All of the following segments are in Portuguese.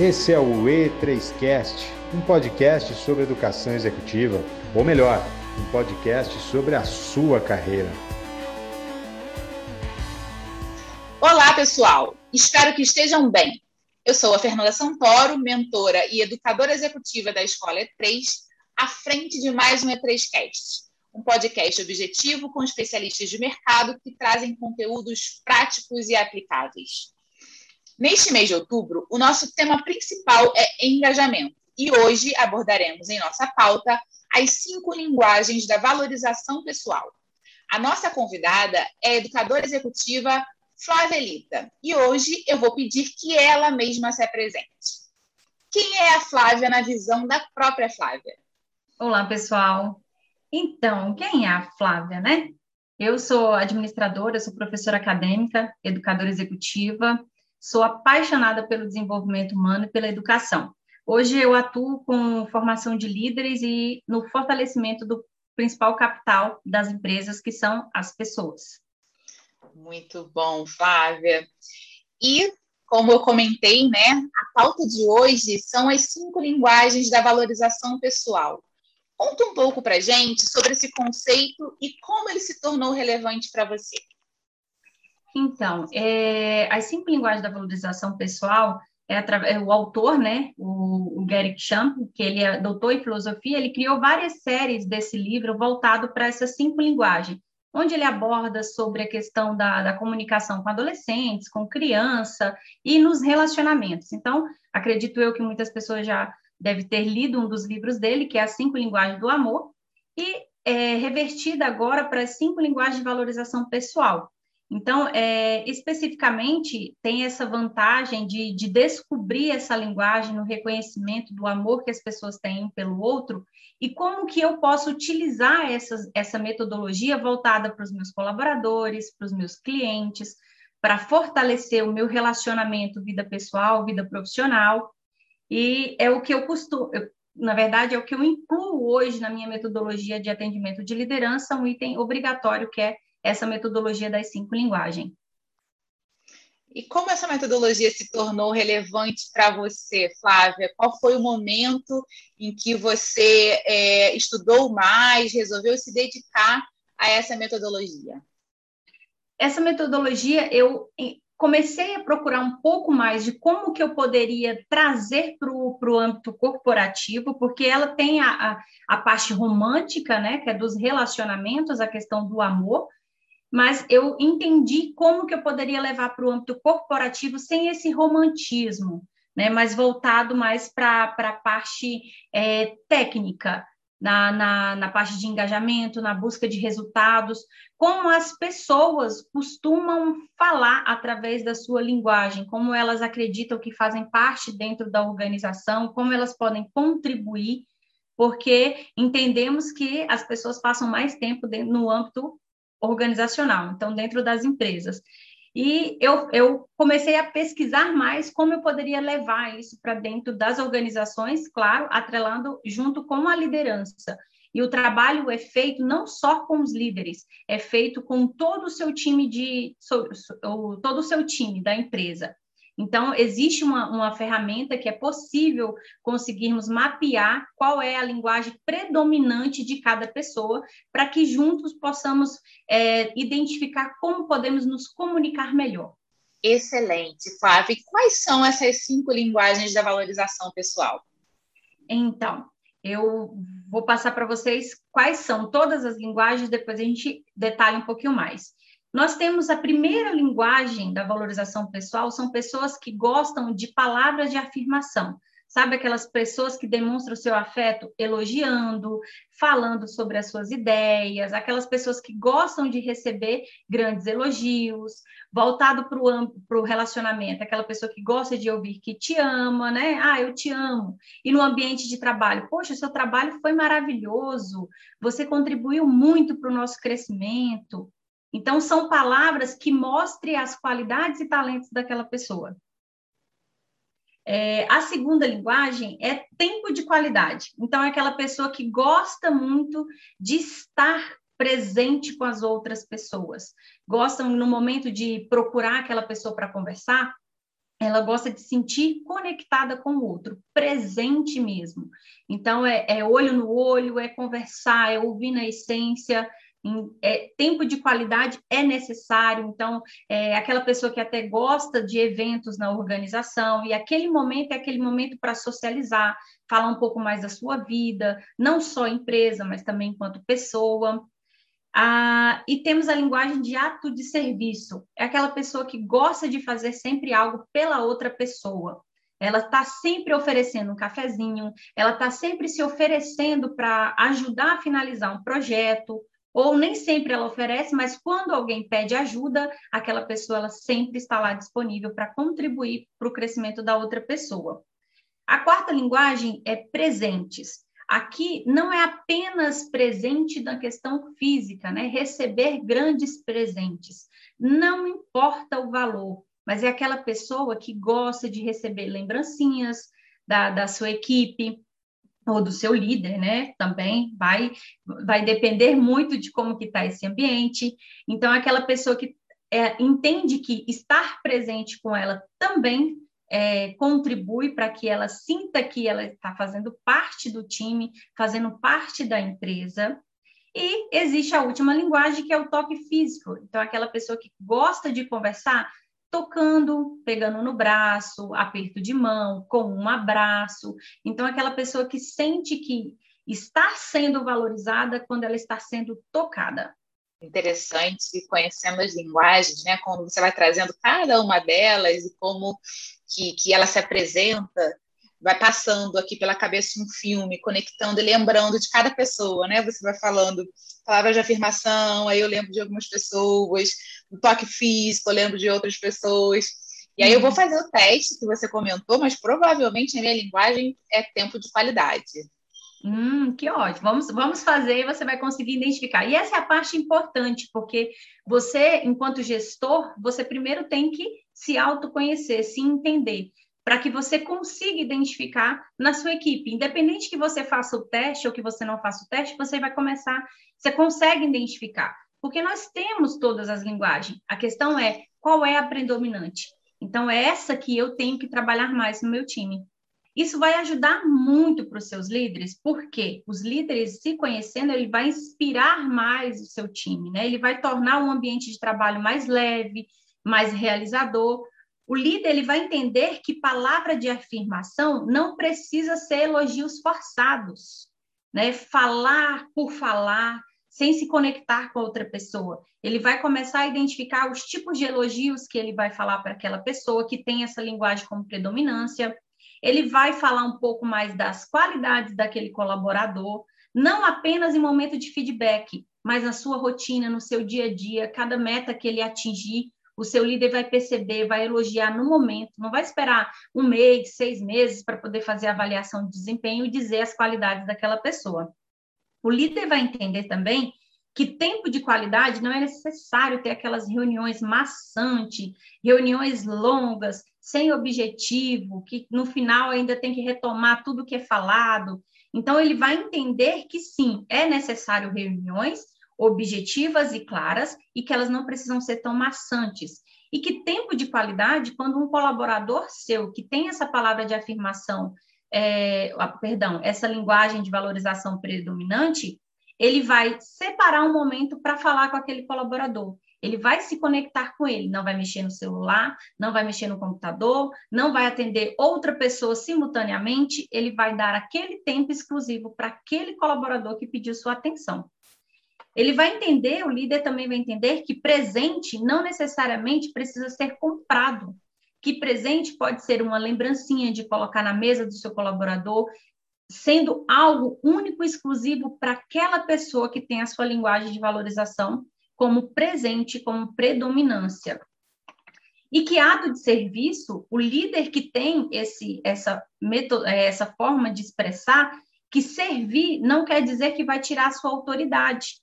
Esse é o E3Cast, um podcast sobre educação executiva, ou melhor, um podcast sobre a sua carreira. Olá, pessoal! Espero que estejam bem. Eu sou a Fernanda Santoro, mentora e educadora executiva da Escola E3, à frente de mais um E3Cast, um podcast objetivo com especialistas de mercado que trazem conteúdos práticos e aplicáveis. Neste mês de outubro, o nosso tema principal é engajamento e hoje abordaremos em nossa pauta as cinco linguagens da valorização pessoal. A nossa convidada é a educadora executiva Flávia e hoje eu vou pedir que ela mesma se apresente. Quem é a Flávia na visão da própria Flávia? Olá, pessoal. Então, quem é a Flávia, né? Eu sou administradora, sou professora acadêmica, educadora executiva, sou apaixonada pelo desenvolvimento humano e pela educação. Hoje eu atuo com formação de líderes e no fortalecimento do principal capital das empresas, que são as pessoas. Muito bom, Flávia. E, como eu comentei, né, a pauta de hoje são as cinco linguagens da valorização pessoal. Conta um pouco para gente sobre esse conceito e como ele se tornou relevante para você. Então, é, as cinco linguagens da valorização pessoal, é, é o autor, né, o, o Gary Champ, que ele é doutor em filosofia, ele criou várias séries desse livro voltado para essas cinco linguagens, onde ele aborda sobre a questão da, da comunicação com adolescentes, com criança e nos relacionamentos. Então, acredito eu que muitas pessoas já deve ter lido um dos livros dele, que é As Cinco Linguagens do Amor, e é revertida agora para as cinco linguagens de valorização pessoal. Então, é, especificamente, tem essa vantagem de, de descobrir essa linguagem no reconhecimento do amor que as pessoas têm um pelo outro e como que eu posso utilizar essa, metodologia voltada para os meus colaboradores, para os meus clientes, para fortalecer o meu relacionamento vida pessoal, vida profissional. E é o que eu costumo, eu, na verdade, é o que eu incluo hoje na minha metodologia de atendimento de liderança, um item obrigatório, que é essa metodologia das cinco linguagens. E como essa metodologia se tornou relevante para você, Flávia? Qual foi o momento em que você é, estudou mais, resolveu se dedicar a essa metodologia? Essa metodologia eu comecei a procurar um pouco mais de como que eu poderia trazer para o âmbito corporativo, porque ela tem a, a, a, parte romântica, né, que é dos relacionamentos, a questão do amor, mas eu entendi como que eu poderia levar para o âmbito corporativo sem esse romantismo, né, mas voltado mais para a parte é, técnica, na, na, na, parte de engajamento, na busca de resultados, como as pessoas costumam falar através da sua linguagem, como elas acreditam que fazem parte dentro da organização, como elas podem contribuir, porque entendemos que as pessoas passam mais tempo no âmbito organizacional, então, dentro das empresas. E eu, eu comecei a pesquisar mais como eu poderia levar isso para dentro das organizações, claro, atrelando junto com a liderança. E o trabalho é feito não só com os líderes, é feito com todo o seu time de todo o seu time da empresa. Então, existe uma, uma ferramenta que é possível conseguirmos mapear qual é a linguagem predominante de cada pessoa, para que juntos possamos é, identificar como podemos nos comunicar melhor. Excelente, Flávia. E quais são essas cinco linguagens da valorização pessoal? Então, eu vou passar para vocês quais são todas as linguagens, depois a gente detalha um pouquinho mais. Nós temos a primeira linguagem da valorização pessoal, são pessoas que gostam de palavras de afirmação. Sabe aquelas pessoas que demonstram seu afeto elogiando, falando sobre as suas ideias, aquelas pessoas que gostam de receber grandes elogios, voltado para o relacionamento, aquela pessoa que gosta de ouvir que te ama, né? Ah, eu te amo. E no ambiente de trabalho, poxa, seu trabalho foi maravilhoso, você contribuiu muito para o nosso crescimento. Então, são palavras que mostrem as qualidades e talentos daquela pessoa. É, a segunda linguagem é tempo de qualidade. Então, é aquela pessoa que gosta muito de estar presente com as outras pessoas. Gostam, no momento de procurar aquela pessoa para conversar, ela gosta de sentir conectada com o outro, presente mesmo. Então, é, é olho no olho, é conversar, é ouvir na essência, é, tempo de qualidade é necessário, então, é aquela pessoa que até gosta de eventos na organização, e aquele momento é aquele momento para socializar, falar um pouco mais da sua vida, não só empresa, mas também enquanto pessoa. Ah, e temos a linguagem de ato de serviço, é aquela pessoa que gosta de fazer sempre algo pela outra pessoa. Ela está sempre oferecendo um cafezinho, ela está sempre se oferecendo para ajudar a finalizar um projeto, ou nem sempre ela oferece, mas quando alguém pede ajuda, aquela pessoa ela sempre está lá disponível para contribuir para o crescimento da outra pessoa. A quarta linguagem é presentes. Aqui não é apenas presente na questão física, né? Receber grandes presentes. Não importa o valor, mas é aquela pessoa que gosta de receber lembrancinhas da, da sua equipe, ou do seu líder, né? Também vai vai depender muito de como que está esse ambiente. Então, aquela pessoa que é, entende que estar presente com ela também é, contribui para que ela sinta que ela está fazendo parte do time, fazendo parte da empresa. E existe a última linguagem, que é o toque físico. Então, aquela pessoa que gosta de conversar, tocando, pegando no braço, aperto de mão, com um abraço. Então, aquela pessoa que sente que está sendo valorizada quando ela está sendo tocada. Interessante, conhecendo as linguagens, né? Como você vai trazendo cada uma delas e como que, que ela se apresenta, vai passando aqui pela cabeça um filme, conectando e lembrando de cada pessoa, né? Você vai falando palavras de afirmação, aí eu lembro de algumas pessoas, o toque físico, eu lembro de outras pessoas. E aí eu vou uhum. fazer o teste que você comentou, mas provavelmente a minha linguagem é tempo de qualidade. Hum, que ótimo. Vamos, vamos fazer e você vai conseguir identificar. E essa é a parte importante, porque você, enquanto gestor, você primeiro tem que se autoconhecer, se entender, para que você consiga identificar na sua equipe. Independente que você faça o teste ou que você não faça o teste, você vai começar, você consegue identificar. Porque nós temos todas as linguagens. A questão é qual é a predominante. Então, é essa que eu tenho que trabalhar mais no meu time. Isso vai ajudar muito para os seus líderes, porque os líderes se conhecendo, ele vai inspirar mais o seu time, né? Ele vai tornar um ambiente de trabalho mais leve, mais realizador. O líder ele vai entender que palavra de afirmação não precisa ser elogios forçados, né? Falar por falar, sem se conectar com outra pessoa. Ele vai começar a identificar os tipos de elogios que ele vai falar para aquela pessoa que tem essa linguagem como predominância ele vai falar um pouco mais das qualidades daquele colaborador, não apenas em momento de feedback, mas na sua rotina, no seu dia a dia, cada meta que ele atingir, o seu líder vai perceber, vai elogiar no momento, não vai esperar um mês, seis meses para poder fazer a avaliação de desempenho e dizer as qualidades daquela pessoa. O líder vai entender também que tempo de qualidade não é necessário ter aquelas reuniões maçantes, reuniões longas, sem objetivo, que no final ainda tem que retomar tudo que é falado. Então, ele vai entender que sim, é necessário reuniões objetivas e claras e que elas não precisam ser tão maçantes. E que tempo de qualidade, quando um colaborador seu que tem essa palavra de afirmação, é, perdão, essa linguagem de valorização predominante, ele vai separar um momento para falar com aquele colaborador ele vai se conectar com ele, não vai mexer no celular, não vai mexer no computador, não vai atender outra pessoa simultaneamente, ele vai dar aquele tempo exclusivo para aquele colaborador que pediu sua atenção. Ele vai entender, o líder também vai entender que presente não necessariamente precisa ser comprado, que presente pode ser uma lembrancinha de colocar na mesa do seu colaborador, sendo algo único e exclusivo para aquela pessoa que tem a sua linguagem de valorização como presente, como predominância. E que ato de serviço, o líder que tem esse, essa, é, essa forma de expressar, que servir não quer dizer que vai tirar a sua autoridade.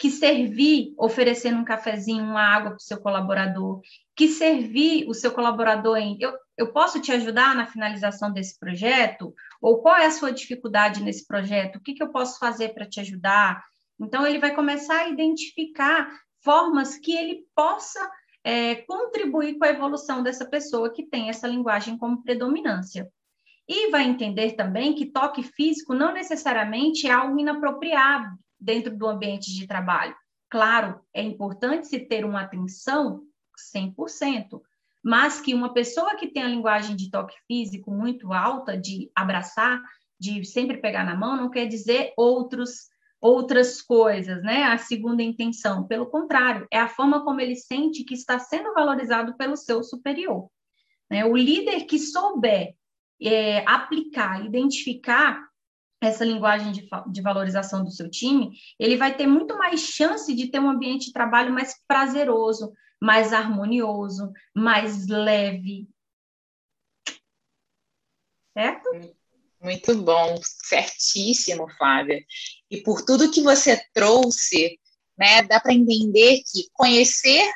Que servir oferecendo um cafezinho, uma água para o seu colaborador. Que servir o seu colaborador em eu, eu posso te ajudar na finalização desse projeto? Ou qual é a sua dificuldade nesse projeto? O que, que eu posso fazer para te ajudar? Então, ele vai começar a identificar formas que ele possa é, contribuir com a evolução dessa pessoa que tem essa linguagem como predominância. E vai entender também que toque físico não necessariamente é algo inapropriado dentro do ambiente de trabalho. Claro, é importante se ter uma atenção 100%, mas que uma pessoa que tem a linguagem de toque físico muito alta, de abraçar, de sempre pegar na mão, não quer dizer outros outras coisas, né? A segunda intenção, pelo contrário, é a forma como ele sente que está sendo valorizado pelo seu superior. Né? O líder que souber é, aplicar, identificar essa linguagem de, de valorização do seu time, ele vai ter muito mais chance de ter um ambiente de trabalho mais prazeroso, mais harmonioso, mais leve. Certo? Muito bom, certíssimo, Flávia. E por tudo que você trouxe, né, dá para entender que conhecer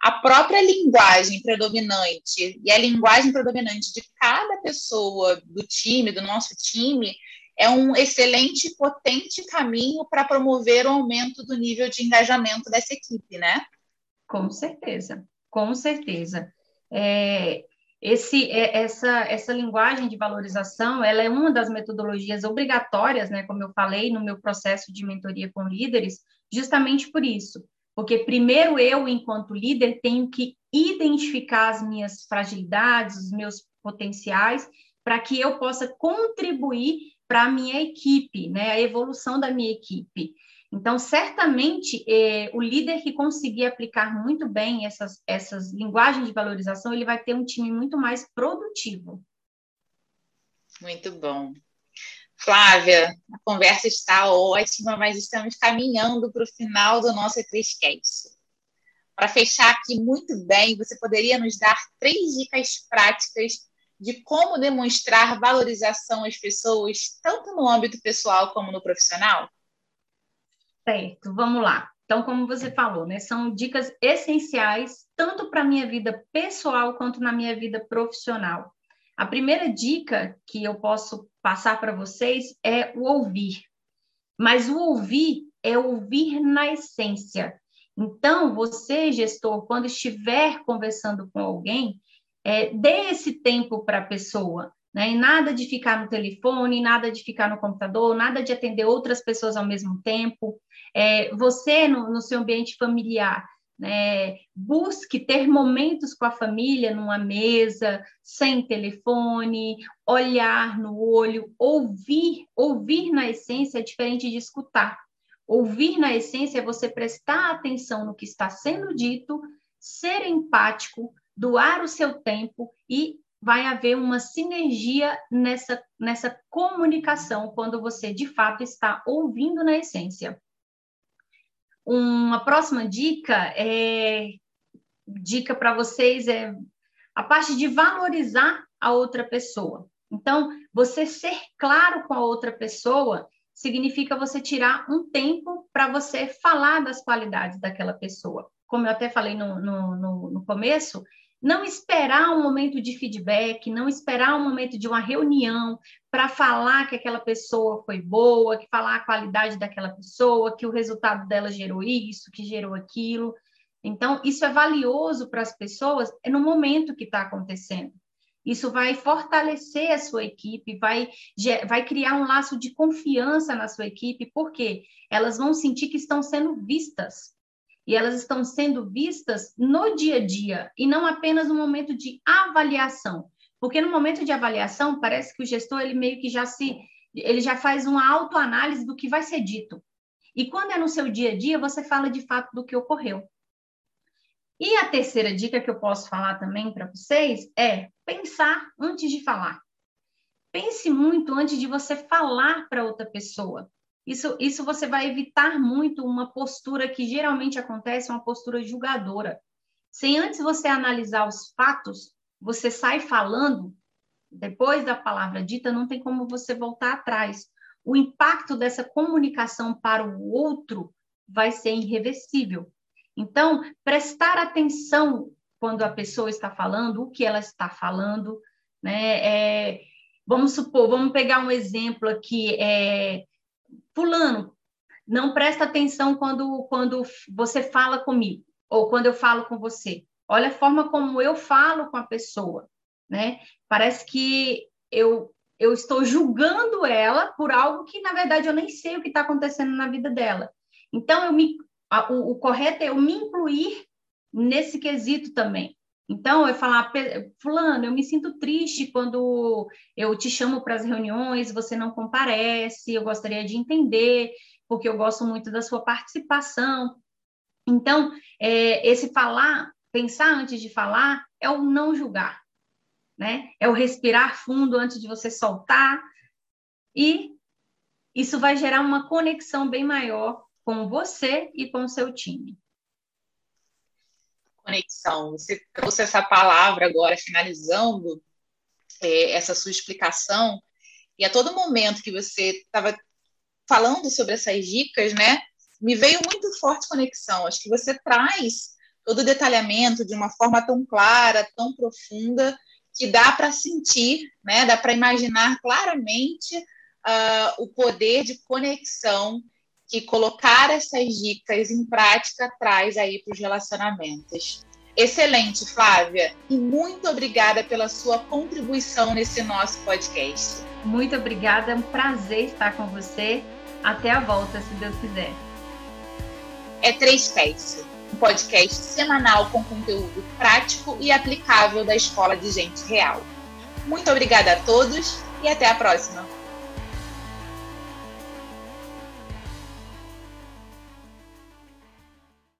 a própria linguagem predominante e a linguagem predominante de cada pessoa do time, do nosso time, é um excelente, potente caminho para promover o aumento do nível de engajamento dessa equipe, né? Com certeza, com certeza. É, esse, é, essa, essa linguagem de valorização, ela é uma das metodologias obrigatórias, né, como eu falei, no meu processo de mentoria com líderes, justamente por isso. Porque primeiro eu, enquanto líder, tenho que identificar as minhas fragilidades, os meus potenciais, para que eu possa contribuir para a minha equipe, né, a evolução da minha equipe. Então, certamente, eh, o líder que conseguir aplicar muito bem essas, essas linguagens de valorização, ele vai ter um time muito mais produtivo. Muito bom. Flávia, a conversa está ótima, mas estamos caminhando para o final do nosso E3Cast. Para fechar aqui muito bem, você poderia nos dar três dicas práticas de como demonstrar valorização às pessoas, tanto no âmbito pessoal como no profissional? Certo, vamos lá. Então, como você falou, né, são dicas essenciais tanto para a minha vida pessoal quanto na minha vida profissional. A primeira dica que eu posso passar para vocês é o ouvir. Mas o ouvir é ouvir na essência. Então, você, gestor, quando estiver conversando com alguém, é, dê esse tempo para a pessoa. Né? E nada de ficar no telefone, nada de ficar no computador, nada de atender outras pessoas ao mesmo tempo. É, você, no, no seu ambiente familiar, né, busque ter momentos com a família numa mesa, sem telefone, olhar no olho, ouvir. Ouvir na essência é diferente de escutar. Ouvir na essência é você prestar atenção no que está sendo dito, ser empático, doar o seu tempo e vai haver uma sinergia nessa, nessa comunicação quando você de fato está ouvindo na essência. Uma próxima dica é dica para vocês é a parte de valorizar a outra pessoa. Então, você ser claro com a outra pessoa significa você tirar um tempo para você falar das qualidades daquela pessoa. Como eu até falei no, no, no, no começo, não esperar um momento de feedback, não esperar um momento de uma reunião para falar que aquela pessoa foi boa, que falar a qualidade daquela pessoa, que o resultado dela gerou isso, que gerou aquilo. Então, isso é valioso para as pessoas é no momento que está acontecendo. Isso vai fortalecer a sua equipe, vai, vai criar um laço de confiança na sua equipe, porque elas vão sentir que estão sendo vistas e elas estão sendo vistas no dia a dia e não apenas no momento de avaliação. Porque no momento de avaliação, parece que o gestor ele meio que já se ele já faz uma autoanálise do que vai ser dito. E quando é no seu dia a dia, você fala de fato do que ocorreu. E a terceira dica que eu posso falar também para vocês é pensar antes de falar. Pense muito antes de você falar para outra pessoa. Isso, isso você vai evitar muito uma postura que geralmente acontece, uma postura julgadora. Sem antes você analisar os fatos, você sai falando, depois da palavra dita, não tem como você voltar atrás. O impacto dessa comunicação para o outro vai ser irreversível. Então, prestar atenção quando a pessoa está falando, o que ela está falando, né? É, vamos supor, vamos pegar um exemplo aqui, é, fulano, não presta atenção quando, quando você fala comigo, ou quando eu falo com você. olha a forma como eu falo com a pessoa, né? Parece que eu eu estou julgando ela por algo que na verdade eu nem sei o que está acontecendo na vida dela. Então eu me a, o, o correto é eu me incluir nesse quesito também. Então, eu falar, fulano, eu me sinto triste quando eu te chamo para as reuniões, você não comparece, eu gostaria de entender, porque eu gosto muito da sua participação. Então, é, esse falar, pensar antes de falar, é o não julgar, né? É o respirar fundo antes de você soltar, e isso vai gerar uma conexão bem maior com você e com o seu time. Conexão. Você trouxe essa palavra agora, finalizando é, essa sua explicação, e a todo momento que você estava falando sobre essas dicas, né, me veio muito forte conexão. Acho que você traz todo o detalhamento de uma forma tão clara, tão profunda, que dá para sentir, né, dá para imaginar claramente uh, o poder de conexão que colocar essas dicas em prática traz aí para os relacionamentos. Excelente, Flávia, e muito obrigada pela sua contribuição nesse nosso podcast. Muito obrigada, é um prazer estar com você. Até a volta, se Deus quiser. É 3Cast, um podcast semanal com conteúdo prático e aplicável da Escola de Gente Real. Muito obrigada a todos e até a próxima.